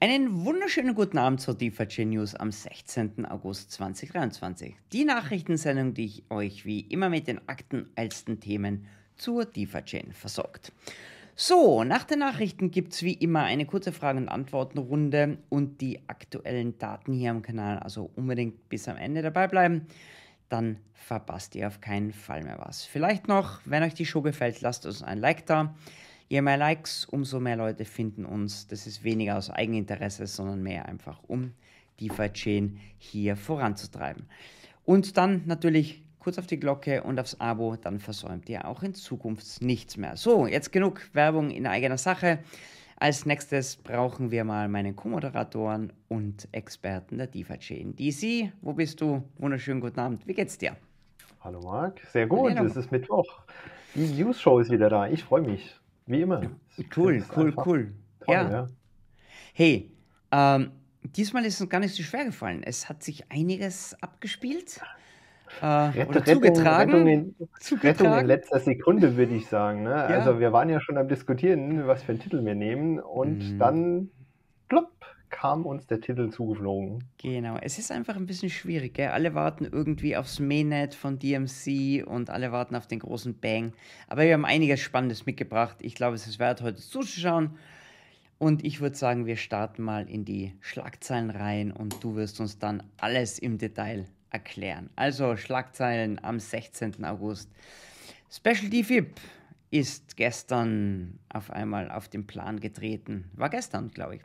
Einen wunderschönen guten Abend zur DeFi News am 16. August 2023. Die Nachrichtensendung, die ich euch wie immer mit den aktuellsten Themen zur DeFi versorgt. So, nach den Nachrichten gibt es wie immer eine kurze Fragen- und Antwortenrunde und die aktuellen Daten hier am Kanal. Also unbedingt bis am Ende dabei bleiben. Dann verpasst ihr auf keinen Fall mehr was. Vielleicht noch, wenn euch die Show gefällt, lasst uns ein Like da. Je mehr Likes, umso mehr Leute finden uns. Das ist weniger aus Eigeninteresse, sondern mehr einfach, um DeFi Chain hier voranzutreiben. Und dann natürlich kurz auf die Glocke und aufs Abo, dann versäumt ihr auch in Zukunft nichts mehr. So, jetzt genug Werbung in eigener Sache. Als nächstes brauchen wir mal meinen Co-Moderatoren und Experten der DeFi Chain. DC, wo bist du? Wunderschönen guten Abend. Wie geht's dir? Hallo Marc, sehr gut. Es ist Mittwoch. Die News Show ist wieder da. Ich freue mich. Wie immer. Cool, cool, cool. Toll, ja. ja. Hey, ähm, diesmal ist es gar nicht so schwer gefallen. Es hat sich einiges abgespielt. Äh, Rett, oder zugetragen. Rettung in, zugetragen. Rettung in letzter Sekunde, würde ich sagen. Ne? Ja. Also wir waren ja schon am Diskutieren, was für einen Titel wir nehmen. Und mhm. dann, plopp, kam uns der Titel zugeflogen. Genau, es ist einfach ein bisschen schwierig. Gell? Alle warten irgendwie aufs Mainnet von DMC und alle warten auf den großen Bang. Aber wir haben einiges Spannendes mitgebracht. Ich glaube, es ist wert, heute zuzuschauen. Und ich würde sagen, wir starten mal in die Schlagzeilen rein und du wirst uns dann alles im Detail erklären. Also Schlagzeilen am 16. August. Special DFIP ist gestern auf einmal auf den Plan getreten. War gestern, glaube ich.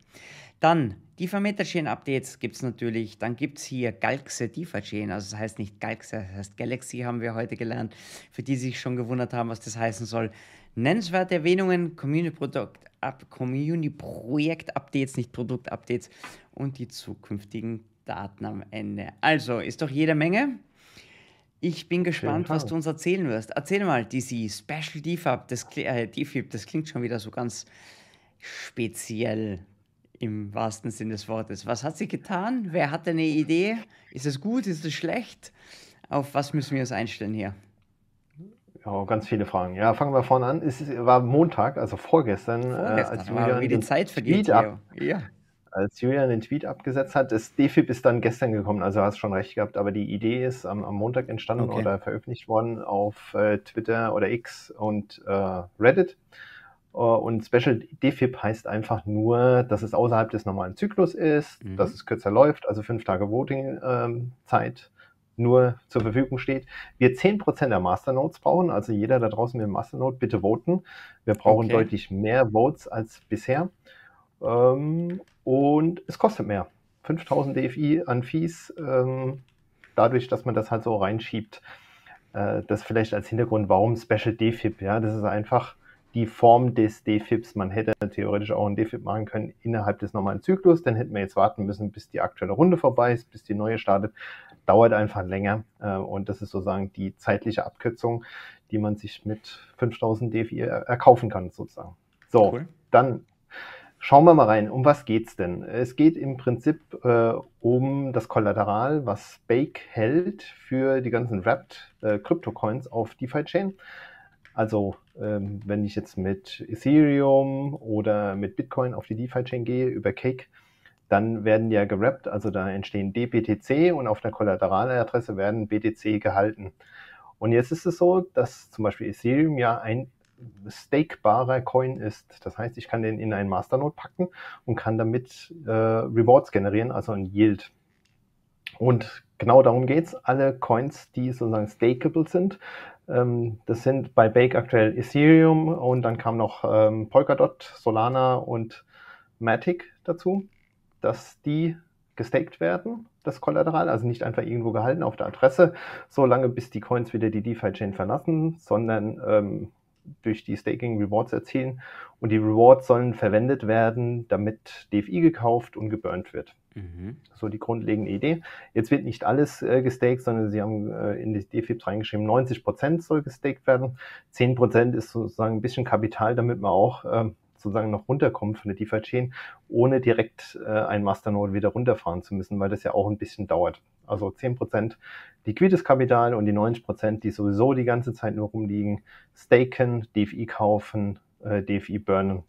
Dann die Chain Updates gibt es natürlich. Dann gibt es hier Galaxy Chain. Also das heißt nicht Galaxy, das heißt Galaxy haben wir heute gelernt. Für die, die sich schon gewundert haben, was das heißen soll. Nennenswerte Erwähnungen, Community, Product, Up, Community Projekt Updates, nicht Produkt Updates und die zukünftigen Daten am Ende. Also ist doch jede Menge. Ich bin gespannt, was du uns erzählen wirst. Erzähl mal, DC Special DFAB, das, äh, das klingt schon wieder so ganz speziell im wahrsten Sinne des Wortes. Was hat sie getan? Wer hatte eine Idee? Ist es gut? Ist es schlecht? Auf was müssen wir uns einstellen hier? Ja, ganz viele Fragen. Ja, fangen wir vorne an. Es war Montag, also vorgestern, vorgestern äh, als Julian wie die Zeit vergeht. Ab, ja. Als Julian den Tweet abgesetzt hat, das DFIB ist dann gestern gekommen, also hast schon recht gehabt, aber die Idee ist am, am Montag entstanden okay. oder veröffentlicht worden auf äh, Twitter oder X und äh, Reddit. Äh, und Special Defib heißt einfach nur, dass es außerhalb des normalen Zyklus ist, mhm. dass es kürzer läuft, also fünf Tage Voting-Zeit ähm, nur zur Verfügung steht. Wir zehn Prozent der Masternodes brauchen, also jeder da draußen mit dem Masternode bitte voten. Wir brauchen okay. deutlich mehr Votes als bisher. Ähm, und es kostet mehr. 5000 DFI an Fees, ähm, dadurch, dass man das halt so reinschiebt. Äh, das vielleicht als Hintergrund, warum Special DFib, ja, das ist einfach die Form des DFIBs. Man hätte theoretisch auch ein DFIB machen können innerhalb des normalen Zyklus. Dann hätten wir jetzt warten müssen, bis die aktuelle Runde vorbei ist, bis die neue startet. Dauert einfach länger. Äh, und das ist sozusagen die zeitliche Abkürzung, die man sich mit 5000 DFI erkaufen kann, sozusagen. So, cool. dann Schauen wir mal rein, um was geht's denn? Es geht im Prinzip äh, um das Kollateral, was Bake hält für die ganzen Wrapped äh, Crypto-Coins auf DeFi-Chain. Also ähm, wenn ich jetzt mit Ethereum oder mit Bitcoin auf die DeFi-Chain gehe über Cake, dann werden ja gerappt, also da entstehen DBTC und auf der Kollateraladresse werden BTC gehalten. Und jetzt ist es so, dass zum Beispiel Ethereum ja ein stakebarer Coin ist. Das heißt, ich kann den in einen Masternode packen und kann damit äh, Rewards generieren, also ein Yield. Und genau darum geht es. Alle Coins, die sozusagen stakeable sind, das sind bei Bake aktuell Ethereum und dann kam noch ähm, Polkadot, Solana und Matic dazu, dass die gestaked werden, das Kollateral, also nicht einfach irgendwo gehalten auf der Adresse, solange bis die Coins wieder die DeFi-Chain verlassen, sondern ähm, durch die Staking Rewards erzielen. Und die Rewards sollen verwendet werden, damit DFI gekauft und geburnt wird. Mhm. So die grundlegende Idee. Jetzt wird nicht alles äh, gestaked, sondern sie haben äh, in die DFIP reingeschrieben, 90 Prozent soll gestaked werden. 10 Prozent ist sozusagen ein bisschen Kapital, damit man auch äh, sozusagen noch runterkommt von der DeFi-Chain, ohne direkt äh, ein Masternode wieder runterfahren zu müssen, weil das ja auch ein bisschen dauert. Also 10 Prozent liquides Kapital und die 90 Prozent, die sowieso die ganze Zeit nur rumliegen, staken, DFI kaufen, äh, DFI burnen.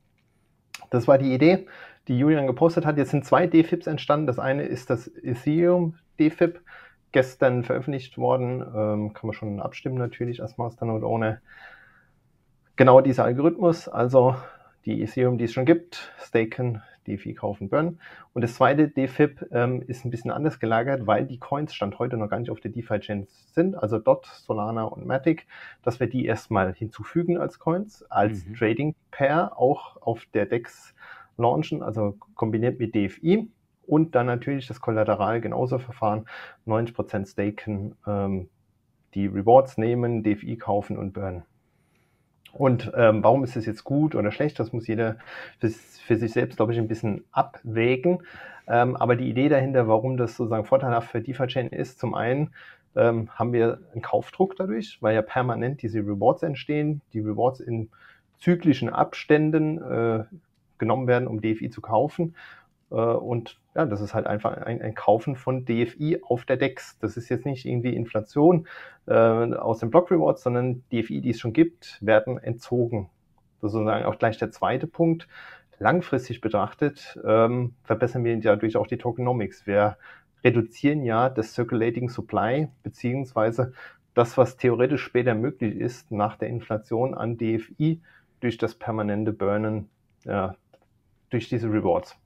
Das war die Idee. Die Julian gepostet hat. Jetzt sind zwei DFIPs entstanden. Das eine ist das Ethereum DFIP, gestern veröffentlicht worden. Ähm, kann man schon abstimmen natürlich als Masternode ohne genau dieser Algorithmus. Also die Ethereum, die es schon gibt, staken, DeFi kaufen, burn. Und das zweite DFIP ähm, ist ein bisschen anders gelagert, weil die Coins Stand heute noch gar nicht auf der DeFi-Chain sind, also DOT, Solana und Matic, dass wir die erstmal hinzufügen als Coins, als mhm. Trading Pair auch auf der DEX launchen, also kombiniert mit DFI und dann natürlich das Kollateral genauso verfahren, 90% staken, ähm, die Rewards nehmen, DFI kaufen und burnen. Und ähm, warum ist es jetzt gut oder schlecht? Das muss jeder für, für sich selbst, glaube ich, ein bisschen abwägen. Ähm, aber die Idee dahinter, warum das sozusagen vorteilhaft für DeFi-Chain ist, zum einen ähm, haben wir einen Kaufdruck dadurch, weil ja permanent diese Rewards entstehen, die Rewards in zyklischen Abständen äh, genommen werden, um DFI zu kaufen. Äh, und ja, das ist halt einfach ein, ein, Kaufen von DFI auf der DEX. Das ist jetzt nicht irgendwie Inflation äh, aus den Block Rewards, sondern DFI, die es schon gibt, werden entzogen. Das ist sozusagen auch gleich der zweite Punkt. Langfristig betrachtet ähm, verbessern wir dadurch auch die Tokenomics. Wir reduzieren ja das Circulating Supply, beziehungsweise das, was theoretisch später möglich ist, nach der Inflation an DFI durch das permanente Burnen, ja, durch diese Rewards.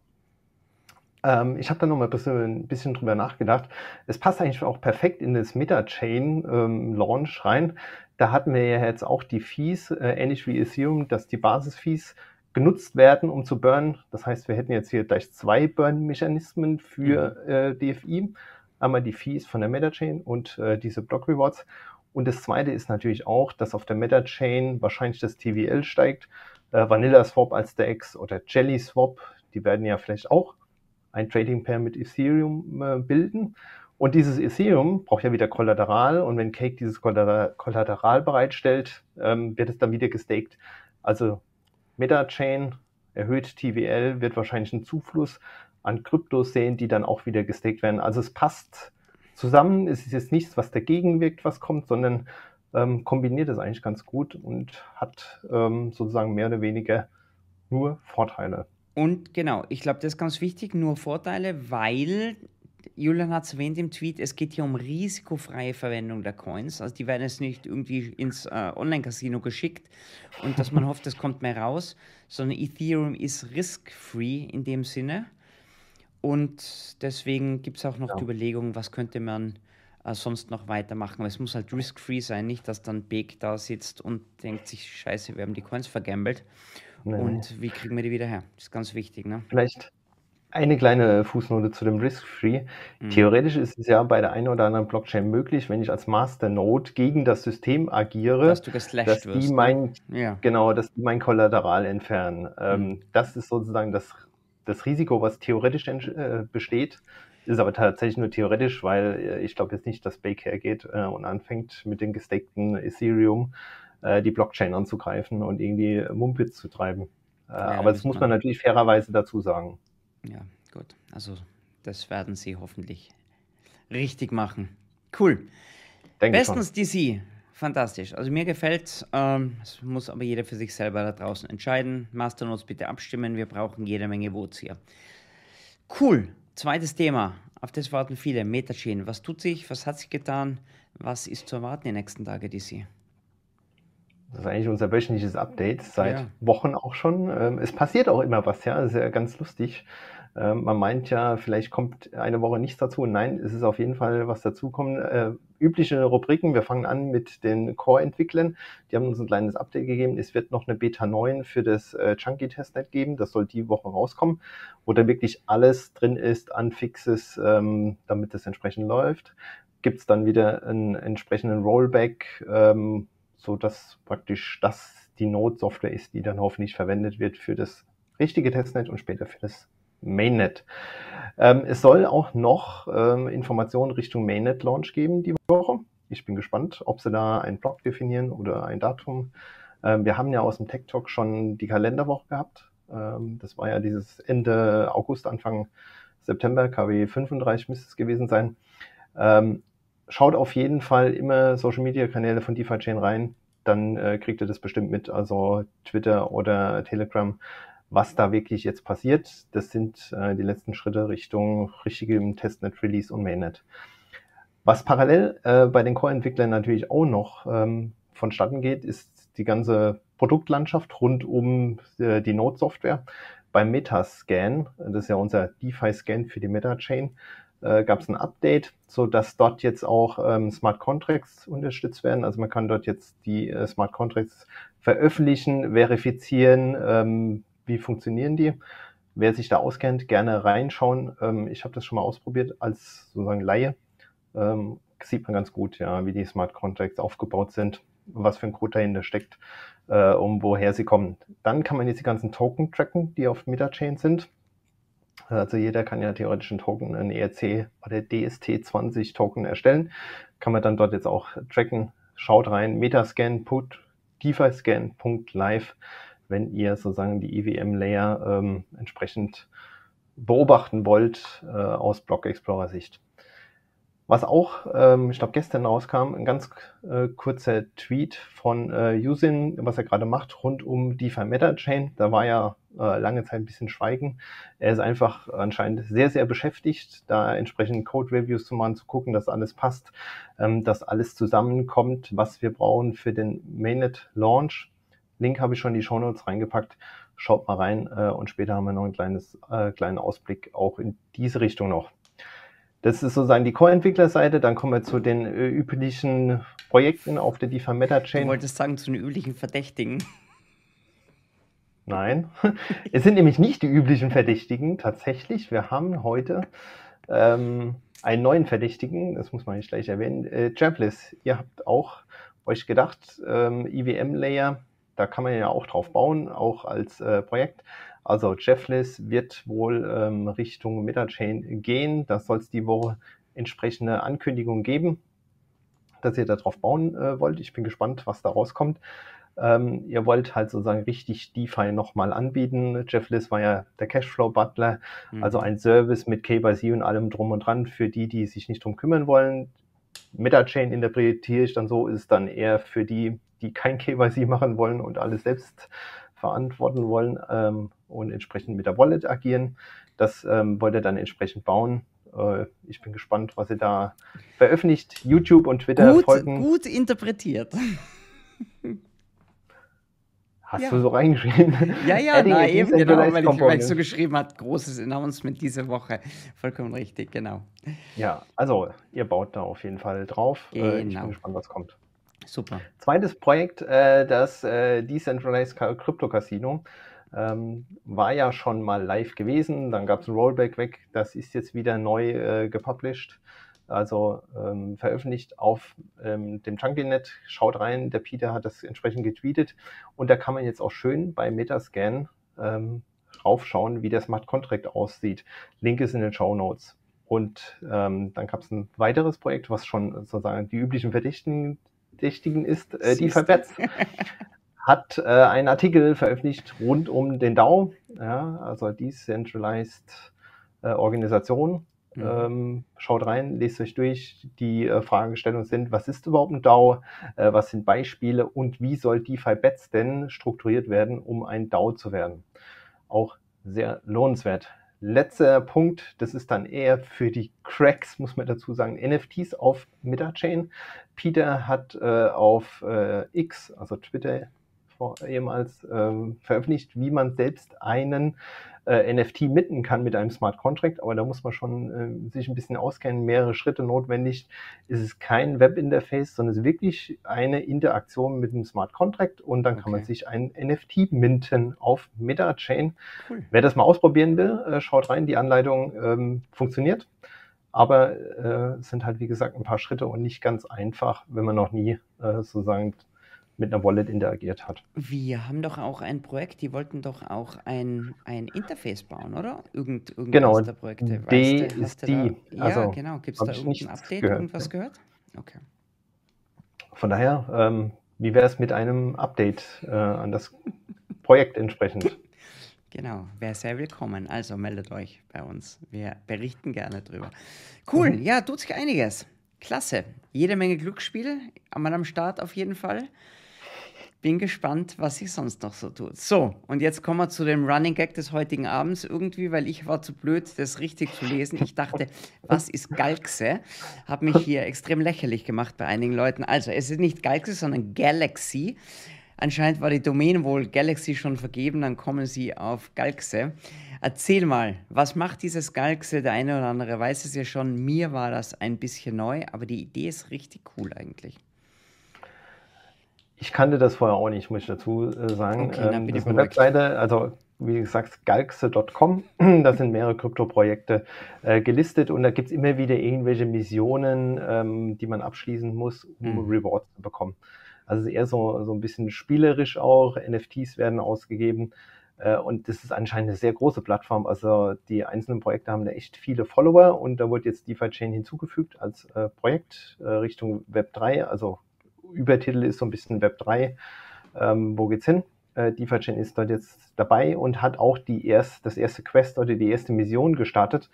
Ähm, ich habe da noch mal ein bisschen, ein bisschen, drüber nachgedacht. Es passt eigentlich auch perfekt in das Meta-Chain-Launch ähm, rein. Da hatten wir ja jetzt auch die Fees, äh, ähnlich wie Ethereum, dass die Basis-Fees genutzt werden, um zu burnen. Das heißt, wir hätten jetzt hier gleich zwei Burn-Mechanismen für mhm. äh, DFI. Einmal die Fees von der Meta-Chain und äh, diese Block-Rewards. Und das zweite ist natürlich auch, dass auf der Meta-Chain wahrscheinlich das TVL steigt. Äh, Vanilla Swap als der X oder Jelly Swap, die werden ja vielleicht auch ein Trading Pair mit Ethereum äh, bilden. Und dieses Ethereum braucht ja wieder Kollateral und wenn Cake dieses Kollateral bereitstellt, ähm, wird es dann wieder gestaked. Also MetaChain erhöht TVL, wird wahrscheinlich einen Zufluss an Kryptos sehen, die dann auch wieder gestaked werden. Also es passt zusammen. Es ist jetzt nichts, was dagegen wirkt, was kommt, sondern ähm, kombiniert es eigentlich ganz gut und hat ähm, sozusagen mehr oder weniger nur Vorteile. Und genau, ich glaube, das ist ganz wichtig, nur Vorteile, weil Julian hat es erwähnt im Tweet, es geht hier um risikofreie Verwendung der Coins. Also die werden jetzt nicht irgendwie ins äh, Online-Casino geschickt und dass man hofft, es kommt mehr raus, sondern Ethereum ist risk-free in dem Sinne. Und deswegen gibt es auch noch ja. die Überlegung, was könnte man äh, sonst noch weitermachen. Weil es muss halt risk-free sein, nicht, dass dann Beck da sitzt und denkt sich, scheiße, wir haben die Coins vergambelt. Nee. Und wie kriegen wir die wieder her? Das ist ganz wichtig. Ne? Vielleicht eine kleine Fußnote zu dem Risk-Free. Mhm. Theoretisch ist es ja bei der einen oder anderen Blockchain möglich, wenn ich als Masternode gegen das System agiere, dass, dass die wirst, ne? mein, ja. genau, dass die mein Kollateral entfernen. Ähm, mhm. das ist sozusagen das, das Risiko, was theoretisch äh, besteht, ist aber tatsächlich nur theoretisch, weil äh, ich glaube jetzt nicht, dass Bake hergeht äh, und anfängt mit den gestakten Ethereum äh, die Blockchain anzugreifen und irgendwie Mumpitz zu treiben. Ja, aber das muss man natürlich fairerweise dazu sagen. Ja, gut. Also das werden sie hoffentlich richtig machen. Cool. Denke Bestens DC. Fantastisch. Also mir gefällt ähm, es muss aber jeder für sich selber da draußen entscheiden. Masternodes bitte abstimmen. Wir brauchen jede Menge Votes hier. Cool. Zweites Thema. Auf das warten viele. Metachain. Was tut sich? Was hat sich getan? Was ist zu erwarten in den nächsten Tagen, DC? Das ist eigentlich unser wöchentliches Update, seit ja. Wochen auch schon. Ähm, es passiert auch immer was, ja, das ist ja ganz lustig. Ähm, man meint ja, vielleicht kommt eine Woche nichts dazu. Nein, es ist auf jeden Fall was dazukommen. Äh, übliche Rubriken, wir fangen an mit den Core-Entwicklern. Die haben uns ein kleines Update gegeben. Es wird noch eine Beta 9 für das äh, Chunky Testnet geben. Das soll die Woche rauskommen, wo da wirklich alles drin ist an Fixes, ähm, damit das entsprechend läuft. Gibt es dann wieder einen entsprechenden Rollback, ähm, so dass praktisch das die Node-Software ist, die dann hoffentlich verwendet wird für das richtige Testnet und später für das Mainnet. Ähm, es soll auch noch ähm, Informationen Richtung Mainnet-Launch geben die Woche. Ich bin gespannt, ob sie da einen Blog definieren oder ein Datum. Ähm, wir haben ja aus dem Tech Talk schon die Kalenderwoche gehabt. Ähm, das war ja dieses Ende August, Anfang September, KW 35 müsste es gewesen sein. Ähm, schaut auf jeden Fall immer Social Media Kanäle von DeFi Chain rein, dann äh, kriegt ihr das bestimmt mit, also Twitter oder Telegram. Was da wirklich jetzt passiert. Das sind äh, die letzten Schritte Richtung richtigem Testnet, Release und Mainnet. Was parallel äh, bei den Core-Entwicklern natürlich auch noch ähm, vonstatten geht, ist die ganze Produktlandschaft rund um äh, die Node-Software. Beim Metascan, das ist ja unser DeFi-Scan für die Meta-Chain, äh, gab es ein Update, so dass dort jetzt auch ähm, Smart Contracts unterstützt werden. Also man kann dort jetzt die äh, Smart Contracts veröffentlichen, verifizieren, ähm, wie funktionieren die. Wer sich da auskennt, gerne reinschauen. Ähm, ich habe das schon mal ausprobiert als sozusagen Laie. Ähm, sieht man ganz gut, ja, wie die Smart Contracts aufgebaut sind, was für ein Code dahinter steckt, äh, um woher sie kommen. Dann kann man jetzt die ganzen Token tracken, die auf Metachain sind. Also jeder kann ja theoretisch einen Token, einen ERC oder DST20 Token erstellen. Kann man dann dort jetzt auch tracken. Schaut rein, metascan, put, DeFi-Scan.live, wenn ihr sozusagen die EVM-Layer ähm, entsprechend beobachten wollt äh, aus Block Explorer Sicht. Was auch, ähm, ich glaube, gestern rauskam, ein ganz äh, kurzer Tweet von äh, Yusin, was er gerade macht, rund um DeFi Meta Chain. Da war ja äh, lange Zeit ein bisschen Schweigen. Er ist einfach anscheinend sehr, sehr beschäftigt, da entsprechend Code-Reviews zu machen, zu gucken, dass alles passt, ähm, dass alles zusammenkommt, was wir brauchen für den Mainnet-Launch. Link habe ich schon in die Show Notes reingepackt. Schaut mal rein äh, und später haben wir noch einen kleines, äh, kleinen Ausblick auch in diese Richtung noch. Das ist sozusagen die Core-Entwicklerseite. Dann kommen wir zu den äh, üblichen Projekten auf der DeFi Meta Chain. Du wolltest sagen, zu den üblichen Verdächtigen. Nein, es sind nämlich nicht die üblichen Verdächtigen. Tatsächlich, wir haben heute ähm, einen neuen Verdächtigen, das muss man nicht gleich erwähnen, äh, Jablis. Ihr habt auch euch gedacht, ähm, IWM-Layer, da kann man ja auch drauf bauen, auch als äh, Projekt. Also Jeffless wird wohl ähm, Richtung Metachain gehen. Da soll es die Woche entsprechende Ankündigungen geben, dass ihr darauf bauen äh, wollt. Ich bin gespannt, was da rauskommt. Ähm, ihr wollt halt sozusagen richtig DeFi nochmal anbieten. Jeffless war ja der Cashflow-Butler, mhm. also ein Service mit KYC und allem drum und dran für die, die sich nicht drum kümmern wollen. Metachain interpretiere ich dann so, ist dann eher für die, die kein KYC machen wollen und alles selbst verantworten wollen ähm, und entsprechend mit der Wallet agieren. Das ähm, wollt ihr dann entsprechend bauen. Äh, ich bin gespannt, was ihr da veröffentlicht. YouTube und Twitter gut, folgen. Gut interpretiert. Hast ja. du so reingeschrieben? Ja, ja, na, eben, genau, weil ich, weil ich so geschrieben habe, großes Announcement diese Woche. Vollkommen richtig, genau. Ja, also ihr baut da auf jeden Fall drauf. Genau. Ich bin genau. gespannt, was kommt. Super. Zweites Projekt, äh, das äh, Decentralized Crypto Casino, ähm, war ja schon mal live gewesen. Dann gab es ein Rollback weg. Das ist jetzt wieder neu gepublished, also ähm, veröffentlicht auf ähm, dem Junkie.net. Schaut rein, der Peter hat das entsprechend getweetet. Und da kann man jetzt auch schön bei Metascan ähm, raufschauen, wie der Smart Contract aussieht. Link ist in den Show Notes. Und ähm, dann gab es ein weiteres Projekt, was schon sozusagen die üblichen Verdächtigen Verdächtigen ist, äh, die Verbetz, hat äh, einen Artikel veröffentlicht rund um den DAO, ja, also Decentralized äh, Organisation. Mhm. Ähm, schaut rein, lest euch durch. Die äh, Fragestellungen sind, was ist überhaupt ein DAO? Äh, was sind Beispiele und wie soll DeFi Bets denn strukturiert werden, um ein DAO zu werden? Auch sehr lohnenswert. Letzter Punkt, das ist dann eher für die Cracks, muss man dazu sagen, NFTs auf Metachain. Peter hat äh, auf äh, X, also Twitter ehemals, ähm, veröffentlicht, wie man selbst einen äh, NFT mitten kann mit einem Smart Contract, aber da muss man schon äh, sich ein bisschen auskennen, mehrere Schritte notwendig. Es ist kein Webinterface, sondern es ist wirklich eine Interaktion mit einem Smart Contract und dann okay. kann man sich ein NFT minten auf MetaChain. Cool. Wer das mal ausprobieren will, äh, schaut rein, die Anleitung ähm, funktioniert. Aber äh, es sind halt, wie gesagt, ein paar Schritte und nicht ganz einfach, wenn man noch nie äh, sozusagen mit einer Wallet interagiert hat. Wir haben doch auch ein Projekt, die wollten doch auch ein, ein Interface bauen, oder? Irgend, genau, der Projekte. D weißt du, ist die. Da, also, ja, genau. Gibt es da irgendein Update, gehört, irgendwas gehört? Okay. Von daher, ähm, wie wäre es mit einem Update äh, an das Projekt entsprechend? Genau, wäre sehr willkommen. Also meldet euch bei uns. Wir berichten gerne drüber. Cool, mhm. ja, tut sich einiges. Klasse. Jede Menge Glücksspiel, einmal am Start auf jeden Fall. Bin gespannt, was sich sonst noch so tut. So, und jetzt kommen wir zu dem Running Gag des heutigen Abends irgendwie, weil ich war zu blöd, das richtig zu lesen. Ich dachte, was ist Galaxy? Habe mich hier extrem lächerlich gemacht bei einigen Leuten. Also, es ist nicht Galaxy, sondern Galaxy. Anscheinend war die Domain wohl Galaxy schon vergeben, dann kommen sie auf Galaxy. Erzähl mal, was macht dieses Galaxy? Der eine oder andere weiß es ja schon. Mir war das ein bisschen neu, aber die Idee ist richtig cool eigentlich. Ich kannte das vorher auch nicht, muss ich dazu äh, sagen. Okay, ähm, das ist eine Webseite, also wie gesagt, galxe.com. Da sind mehrere Krypto-Projekte äh, gelistet und da gibt es immer wieder irgendwelche Missionen, ähm, die man abschließen muss, um mhm. Rewards zu bekommen. Also eher so, so ein bisschen spielerisch auch. NFTs werden ausgegeben. Äh, und das ist anscheinend eine sehr große Plattform. Also die einzelnen Projekte haben da echt viele Follower und da wurde jetzt DeFi Chain hinzugefügt als äh, Projekt äh, Richtung Web 3, also Übertitel ist so ein bisschen Web 3. Ähm, wo geht's hin? Äh, DeFi-Chain ist dort jetzt dabei und hat auch die erst, das erste Quest oder die erste Mission gestartet.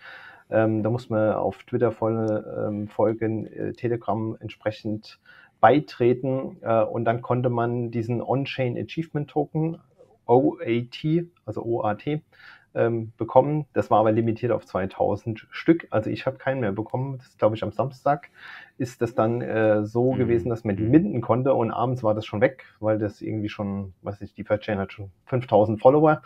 Ähm, da muss man auf Twitter voll, ähm, folgen, äh, Telegram entsprechend beitreten äh, und dann konnte man diesen On-Chain Achievement Token, OAT, also OAT, ähm, bekommen. Das war aber limitiert auf 2000 Stück. Also ich habe keinen mehr bekommen. Das glaube ich am Samstag ist das dann äh, so mhm. gewesen, dass man die minden konnte und abends war das schon weg, weil das irgendwie schon, weiß ich, die Chain hat schon 5000 Follower.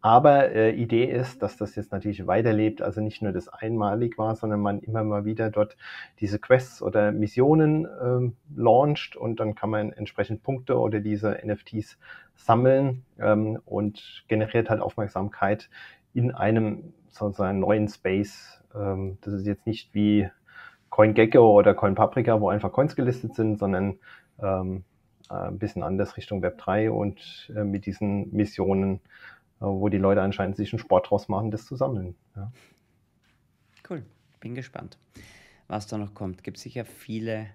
Aber äh, Idee ist, dass das jetzt natürlich weiterlebt, also nicht nur das einmalig war, sondern man immer mal wieder dort diese Quests oder Missionen äh, launcht und dann kann man entsprechend Punkte oder diese NFTs sammeln ähm, und generiert halt Aufmerksamkeit in einem sozusagen neuen Space. Ähm, das ist jetzt nicht wie CoinGecko oder CoinPaprika, wo einfach Coins gelistet sind, sondern ähm, äh, ein bisschen anders Richtung Web3 und äh, mit diesen Missionen wo die Leute anscheinend sich einen Sport draus machen, das zu sammeln. Ja. Cool, bin gespannt, was da noch kommt. Gibt sicher viele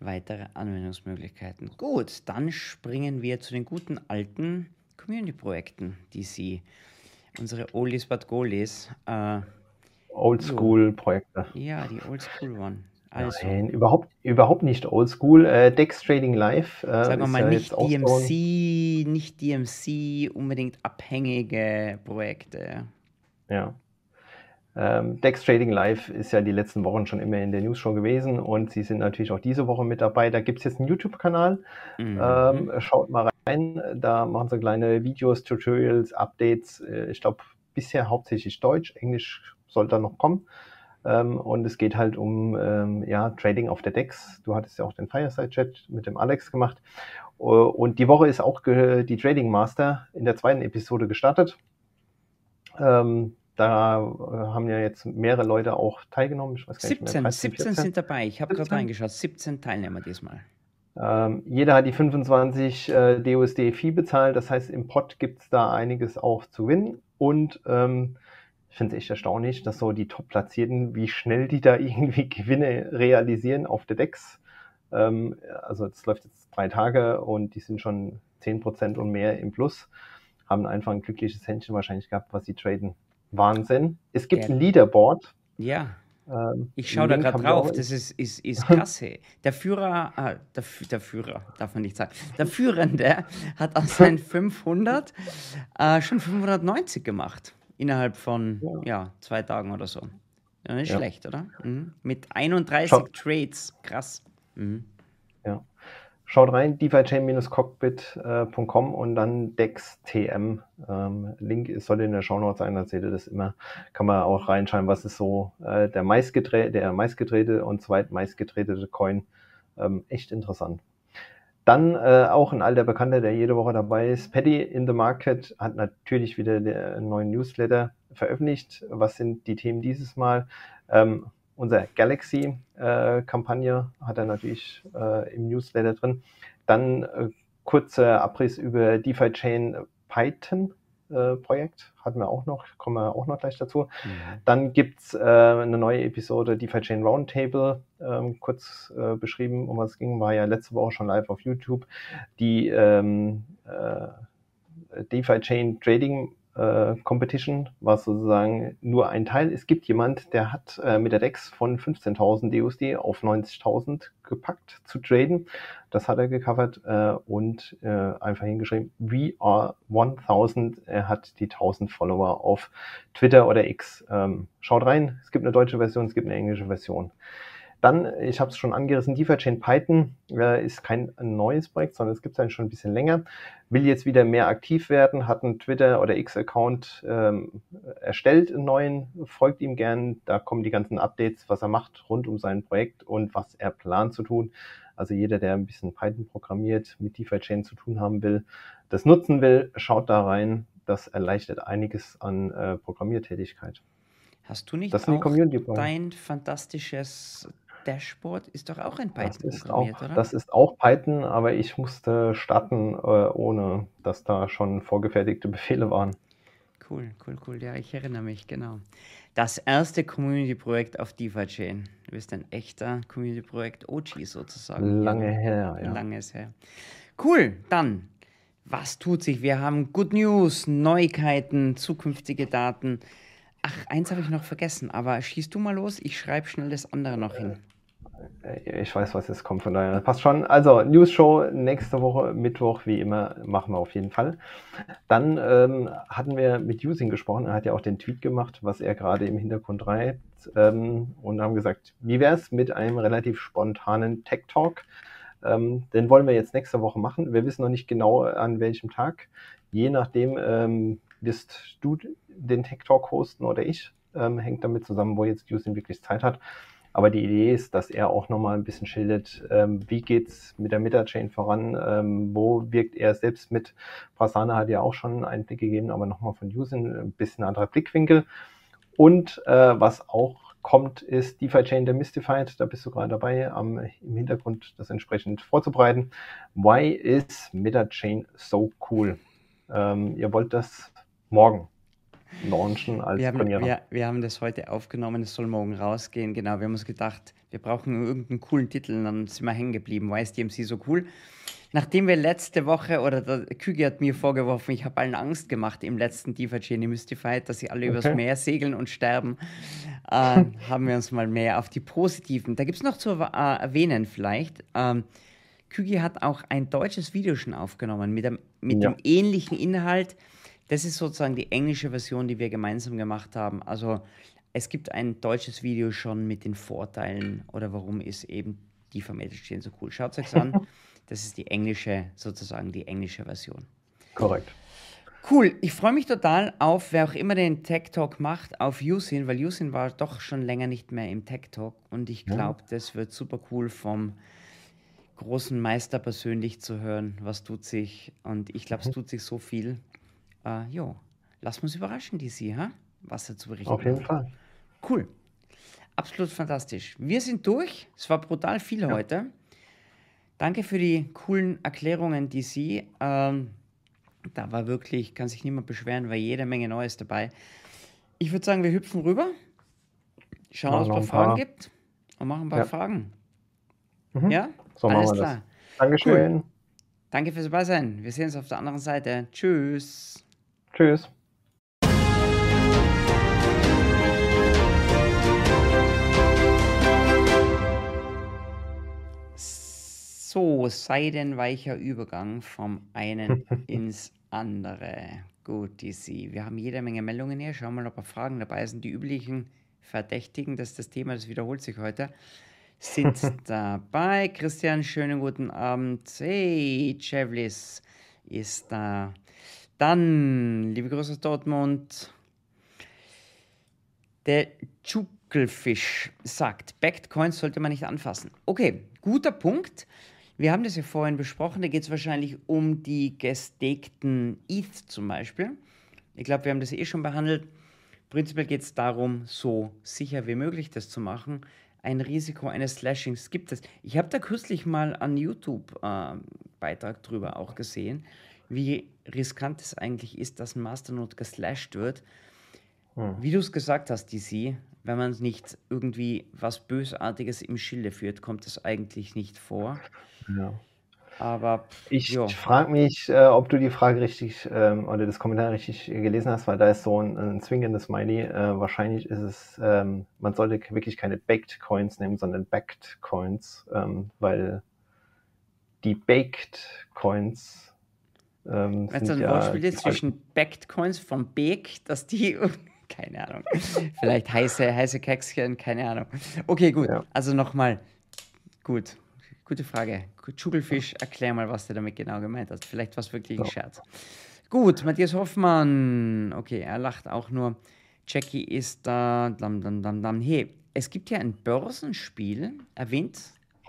weitere Anwendungsmöglichkeiten. Gut, dann springen wir zu den guten alten Community-Projekten, die Sie, unsere Oldies but Goldies, äh, Oldschool-Projekte. Ja, die Oldschool-One. Also. Nein, überhaupt, überhaupt nicht oldschool. Äh, Dex Trading Live. Äh, Sagen wir mal, ja nicht DMC, so nicht DMC, unbedingt abhängige Projekte. Ja. Ähm, Dex Trading Live ist ja die letzten Wochen schon immer in der News Show gewesen und sie sind natürlich auch diese Woche mit dabei. Da gibt es jetzt einen YouTube-Kanal. Mhm. Ähm, schaut mal rein. Da machen sie kleine Videos, Tutorials, Updates. Äh, ich glaube, bisher hauptsächlich Deutsch. Englisch soll da noch kommen. Ähm, und es geht halt um ähm, ja, Trading auf der DEX. Du hattest ja auch den Fireside-Chat mit dem Alex gemacht. Uh, und die Woche ist auch die Trading Master in der zweiten Episode gestartet. Ähm, da äh, haben ja jetzt mehrere Leute auch teilgenommen. Ich weiß gar 17, nicht mehr, 13, 17 sind dabei. Ich habe gerade reingeschaut. 17 Teilnehmer diesmal. Ähm, jeder hat die 25 äh, DUSD-Fee bezahlt. Das heißt, im Pot gibt es da einiges auch zu gewinnen. Und ähm, finde es echt erstaunlich, dass so die Top-Platzierten, wie schnell die da irgendwie Gewinne realisieren auf der DEX. Ähm, also es läuft jetzt drei Tage und die sind schon 10% und mehr im Plus. Haben einfach ein glückliches Händchen wahrscheinlich gehabt, was sie traden. Wahnsinn. Es gibt ja. ein Leaderboard. Ja. Ähm, ich schaue da gerade drauf, das ist, ist, ist klasse. Der Führer, ah, der, der, Führer, darf man nicht sagen, der Führende hat aus seinen 500 äh, schon 590 gemacht. Innerhalb von ja. ja zwei Tagen oder so. Ja, nicht ja. schlecht, oder? Mhm. Mit 31 Schaut. Trades. Krass. Mhm. Ja. Schaut rein, defichain-cockpit.com und dann DexTM. Ähm, Link soll in der Shownote sein, da seht ihr das immer. Kann man auch reinschreiben, was ist so äh, der meistgedrehte, der meistgedrehte und zweitmeistgedrehte Coin. Ähm, echt interessant. Dann äh, auch ein alter Bekannter, der jede Woche dabei ist. Paddy in the Market hat natürlich wieder einen neuen Newsletter veröffentlicht. Was sind die Themen dieses Mal? Ähm, unser Galaxy-Kampagne äh, hat er natürlich äh, im Newsletter drin. Dann äh, kurzer Abriss über DeFi Chain Python. Äh, Projekt, hatten wir auch noch, kommen wir auch noch gleich dazu. Mhm. Dann gibt's äh, eine neue Episode DeFi Chain Roundtable, ähm, kurz äh, beschrieben, um was es ging, war ja letzte Woche schon live auf YouTube. Die ähm, äh, DeFi Chain Trading äh, Competition war sozusagen nur ein Teil. Es gibt jemand, der hat äh, mit der DEX von 15.000 DUSD auf 90.000 gepackt zu traden. Das hat er gecovert äh, und äh, einfach hingeschrieben, we are 1000. Er hat die 1000 Follower auf Twitter oder X. Ähm, schaut rein, es gibt eine deutsche Version, es gibt eine englische Version. Dann, ich habe es schon angerissen, DeFi-Chain Python äh, ist kein neues Projekt, sondern es gibt es schon ein bisschen länger. Will jetzt wieder mehr aktiv werden, hat einen Twitter- oder X-Account ähm, erstellt, einen neuen, folgt ihm gern. Da kommen die ganzen Updates, was er macht rund um sein Projekt und was er plant zu tun. Also jeder, der ein bisschen Python programmiert, mit DeFi-Chain zu tun haben will, das nutzen will, schaut da rein. Das erleichtert einiges an äh, Programmiertätigkeit. Hast du nicht das auch dein fantastisches Dashboard ist doch auch in Python das programmiert, auch, oder? Das ist auch Python, aber ich musste starten, äh, ohne dass da schon vorgefertigte Befehle waren. Cool, cool, cool. Ja, ich erinnere mich, genau. Das erste Community-Projekt auf DeFi-Chain. Du bist ein echter Community-Projekt OG sozusagen. Lange her, ja. Lange ist her. Cool, dann, was tut sich? Wir haben Good News, Neuigkeiten, zukünftige Daten. Ach, eins habe ich noch vergessen, aber schieß du mal los, ich schreibe schnell das andere noch hin. Äh, ich weiß, was jetzt kommt, von daher passt schon. Also, News Show nächste Woche, Mittwoch, wie immer, machen wir auf jeden Fall. Dann ähm, hatten wir mit Using gesprochen. Er hat ja auch den Tweet gemacht, was er gerade im Hintergrund reibt. Ähm, und haben gesagt, wie wäre es mit einem relativ spontanen Tech Talk? Ähm, den wollen wir jetzt nächste Woche machen. Wir wissen noch nicht genau an welchem Tag. Je nachdem, ähm, wirst du den Tech Talk hosten oder ich. Ähm, hängt damit zusammen, wo jetzt Justin wirklich Zeit hat. Aber die Idee ist, dass er auch nochmal ein bisschen schildert, ähm, wie geht's mit der Meta-Chain voran, ähm, wo wirkt er selbst mit. Prasanna hat ja auch schon einen Einblick gegeben, aber nochmal von Justin ein bisschen anderer Blickwinkel. Und äh, was auch kommt, ist DeFi Chain Demystified. Da bist du gerade dabei, am, im Hintergrund das entsprechend vorzubereiten. Why is Meta Chain so cool? Ähm, ihr wollt das morgen launchen als wir haben, Premiere. Wir, wir haben das heute aufgenommen, es soll morgen rausgehen. Genau, wir haben uns gedacht, wir brauchen irgendeinen coolen Titel und dann sind wir hängen geblieben. Why ist DMC so cool? Nachdem wir letzte Woche, oder der Küge hat mir vorgeworfen, ich habe allen Angst gemacht im letzten DeFi Mystified, dass sie alle okay. übers Meer segeln und sterben, äh, haben wir uns mal mehr auf die positiven. Da gibt es noch zu äh, erwähnen vielleicht. Ähm, Kügi hat auch ein deutsches Video schon aufgenommen mit, dem, mit ja. dem ähnlichen Inhalt. Das ist sozusagen die englische Version, die wir gemeinsam gemacht haben. Also es gibt ein deutsches Video schon mit den Vorteilen oder warum ist eben die Vermeldete stehen so cool. Schaut es euch an. Das ist die englische, sozusagen die englische Version. Korrekt. Cool, ich freue mich total auf, wer auch immer den Tech Talk macht, auf Yusin, weil Yusin war doch schon länger nicht mehr im Tech Talk und ich glaube, ja. das wird super cool vom großen Meister persönlich zu hören, was tut sich und ich glaube, es mhm. tut sich so viel äh, jo, lass uns überraschen, DC, ha? was er zu berichten Auf jeden Fall. Cool. Absolut fantastisch. Wir sind durch. Es war brutal viel ja. heute. Danke für die coolen Erklärungen, DC. Ähm, da war wirklich, kann sich niemand beschweren, war jede Menge Neues dabei. Ich würde sagen, wir hüpfen rüber, schauen, ob es ein paar Fragen gibt und machen ein paar ja. Fragen. Mhm. Ja? So Alles klar. Das. Dankeschön. Cool. Danke fürs Beisein. Wir sehen uns auf der anderen Seite. Tschüss. Tschüss. So, seidenweicher Übergang vom einen ins andere. Gut, DC. Wir haben jede Menge Meldungen hier. Schauen wir mal, ob wir Fragen dabei sind. Die üblichen Verdächtigen, dass das Thema, das wiederholt sich heute, sind dabei. Christian, schönen guten Abend. Hey, Chevlis ist da. Dann, liebe Grüße aus Dortmund. Der Tschukelfisch sagt, Backed Coins sollte man nicht anfassen. Okay, guter Punkt. Wir haben das ja vorhin besprochen. Da geht es wahrscheinlich um die gestakten ETH zum Beispiel. Ich glaube, wir haben das eh schon behandelt. Prinzipiell geht es darum, so sicher wie möglich das zu machen. Ein Risiko eines Slashings gibt es. Ich habe da kürzlich mal an YouTube äh, Beitrag drüber auch gesehen wie riskant es eigentlich ist, dass ein Masternode geslasht wird. Hm. Wie du es gesagt hast, DC, wenn man nicht irgendwie was Bösartiges im Schilde führt, kommt es eigentlich nicht vor. Ja. Aber ich frage mich, äh, ob du die Frage richtig ähm, oder das Kommentar richtig gelesen hast, weil da ist so ein, ein zwingendes Smiley. Äh, wahrscheinlich ist es, ähm, man sollte wirklich keine Baked Coins nehmen, sondern Backed Coins, ähm, weil die Baked Coins ähm, Wenn es ein ja Wortspiel ist zwischen Backed Coins von Bake, dass die keine Ahnung. Vielleicht heiße, heiße Kekschen, keine Ahnung. Okay, gut. Ja. Also nochmal. Gut. Gute Frage. Schugelfisch, erklär mal, was du damit genau gemeint hast. Vielleicht war es wirklich ein Scherz. Gut, Matthias Hoffmann. Okay, er lacht auch nur. Jackie ist da. Dam, dam, dam, dam. Hey, es gibt ja ein Börsenspiel. Erwähnt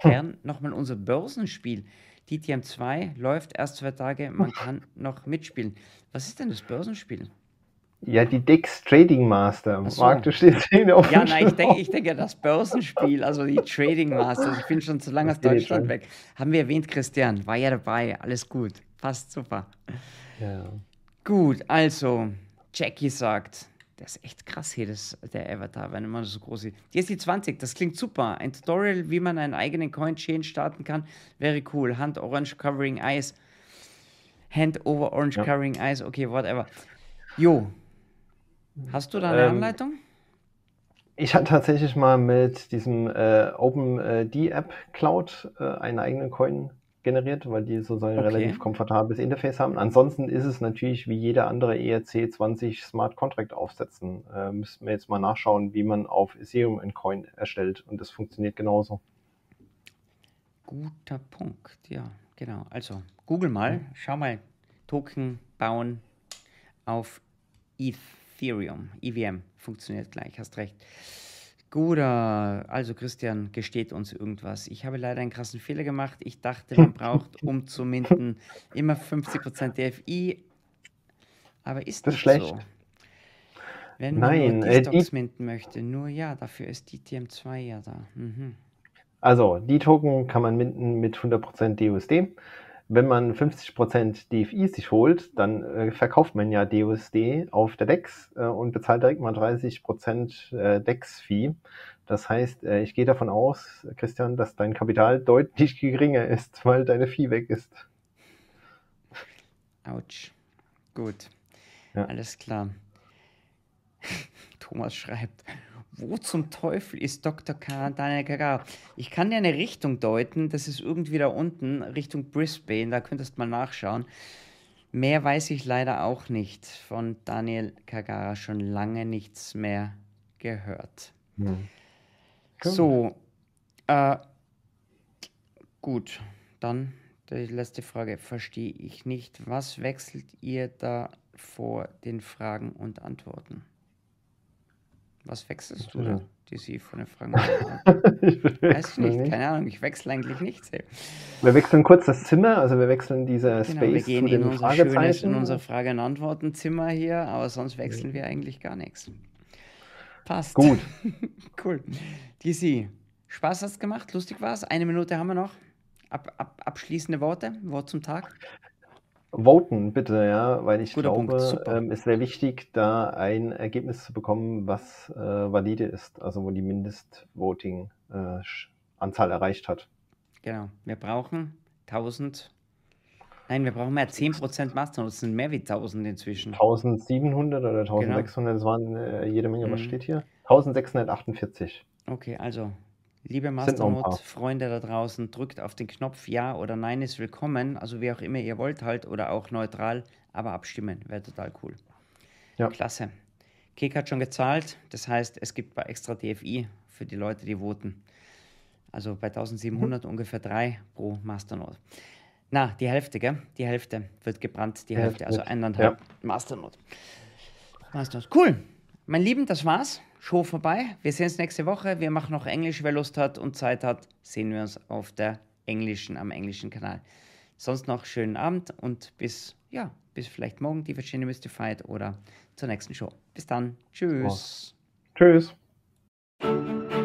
gern hm. nochmal unser Börsenspiel. DTM 2 läuft erst zwei Tage. Man kann noch mitspielen. Was ist denn das Börsenspiel? Ja, die Dix Trading Master. So. Marc, du stehst hier auf Ja, nein, ich denke, ich denke, das Börsenspiel, also die Trading Masters. Ich bin schon zu lange aus Deutschland weg. Haben wir erwähnt, Christian. War ja dabei. Alles gut. Passt super. Ja. Gut, also, Jackie sagt, das ist echt krass hier, das, der Avatar, wenn man so groß sieht. Die ist die 20, das klingt super. Ein Tutorial, wie man einen eigenen Coin-Chain starten kann, wäre cool. Hand Orange Covering Eyes. Hand over Orange ja. Covering Eyes, okay, whatever. Jo, Hast du da eine ähm, Anleitung? Ich hatte tatsächlich mal mit diesem äh, OpenD-App Cloud äh, einen eigenen Coin generiert, weil die so ein okay. relativ komfortables Interface haben. Ansonsten ist es natürlich wie jeder andere ERC20 Smart Contract aufsetzen. Äh, müssen wir jetzt mal nachschauen, wie man auf Ethereum einen Coin erstellt und das funktioniert genauso. Guter Punkt, ja, genau. Also Google mal, schau mal, Token bauen auf ETH. Ethereum, EVM, funktioniert gleich, hast recht. Guter, also Christian gesteht uns irgendwas. Ich habe leider einen krassen Fehler gemacht. Ich dachte, man braucht, um zu minden, immer 50% DFI. Aber ist das schlecht? so? Wenn man Nein, nur die äh, Stocks die... minden möchte, nur ja, dafür ist die TM2 ja da. Mhm. Also, die Token kann man minden mit 100% DUSD wenn man 50% DFI sich holt, dann äh, verkauft man ja DUSD auf der DEX äh, und bezahlt direkt mal 30% äh, DEX-Fee. Das heißt, äh, ich gehe davon aus, Christian, dass dein Kapital deutlich geringer ist, weil deine Fee weg ist. Autsch. Gut. Ja. Alles klar. Thomas schreibt, wo zum Teufel ist Dr. K. Daniel Kakao? Ich kann dir eine Richtung deuten, das ist irgendwie da unten, Richtung Brisbane, da könntest du mal nachschauen. Mehr weiß ich leider auch nicht. Von Daniel Kagara schon lange nichts mehr gehört. Hm. So, äh, gut, dann die letzte Frage verstehe ich nicht. Was wechselt ihr da vor den Fragen und Antworten? Was wechselst du da? DC von den Fragen. ich Weiß ich nicht, nicht, keine Ahnung, ich wechsle eigentlich nichts. Ey. Wir wechseln kurz das Zimmer, also wir wechseln diese genau, Space wir gehen zu in unser schönes, in unser Frage- und Antworten-Zimmer hier, aber sonst wechseln ja. wir eigentlich gar nichts. Passt. Gut. cool. DC, Spaß hat's gemacht, lustig war's. Eine Minute haben wir noch. Ab, ab, abschließende Worte, Wort zum Tag. Voten bitte, ja, weil ich Guter glaube, ähm, es wäre wichtig, da ein Ergebnis zu bekommen, was äh, valide ist, also wo die Mindestvoting-Anzahl äh, erreicht hat. Genau, wir brauchen 1000, nein, wir brauchen mehr, 10% Master, das sind mehr wie 1000 inzwischen. 1700 oder 1600, genau. das waren äh, jede Menge, mhm. was steht hier? 1648. Okay, also Liebe Masternode-Freunde da draußen, drückt auf den Knopf Ja oder Nein ist willkommen. Also wie auch immer ihr wollt halt oder auch neutral, aber abstimmen. Wäre total cool. Ja. Klasse. Kek hat schon gezahlt, das heißt, es gibt bei extra DFI für die Leute, die voten. Also bei 1700 mhm. ungefähr drei pro Masternode. Na, die Hälfte, gell? Die Hälfte wird gebrannt, die Hälfte, also eineinhalb ja. Masternode. Masternode. Cool. Mein Lieben, das war's. Show vorbei. Wir sehen uns nächste Woche. Wir machen noch Englisch. Wer Lust hat und Zeit hat, sehen wir uns auf der englischen, am englischen Kanal. Sonst noch schönen Abend und bis, ja, bis vielleicht morgen die Virginia Mystified oder zur nächsten Show. Bis dann. Tschüss. Oh. Tschüss.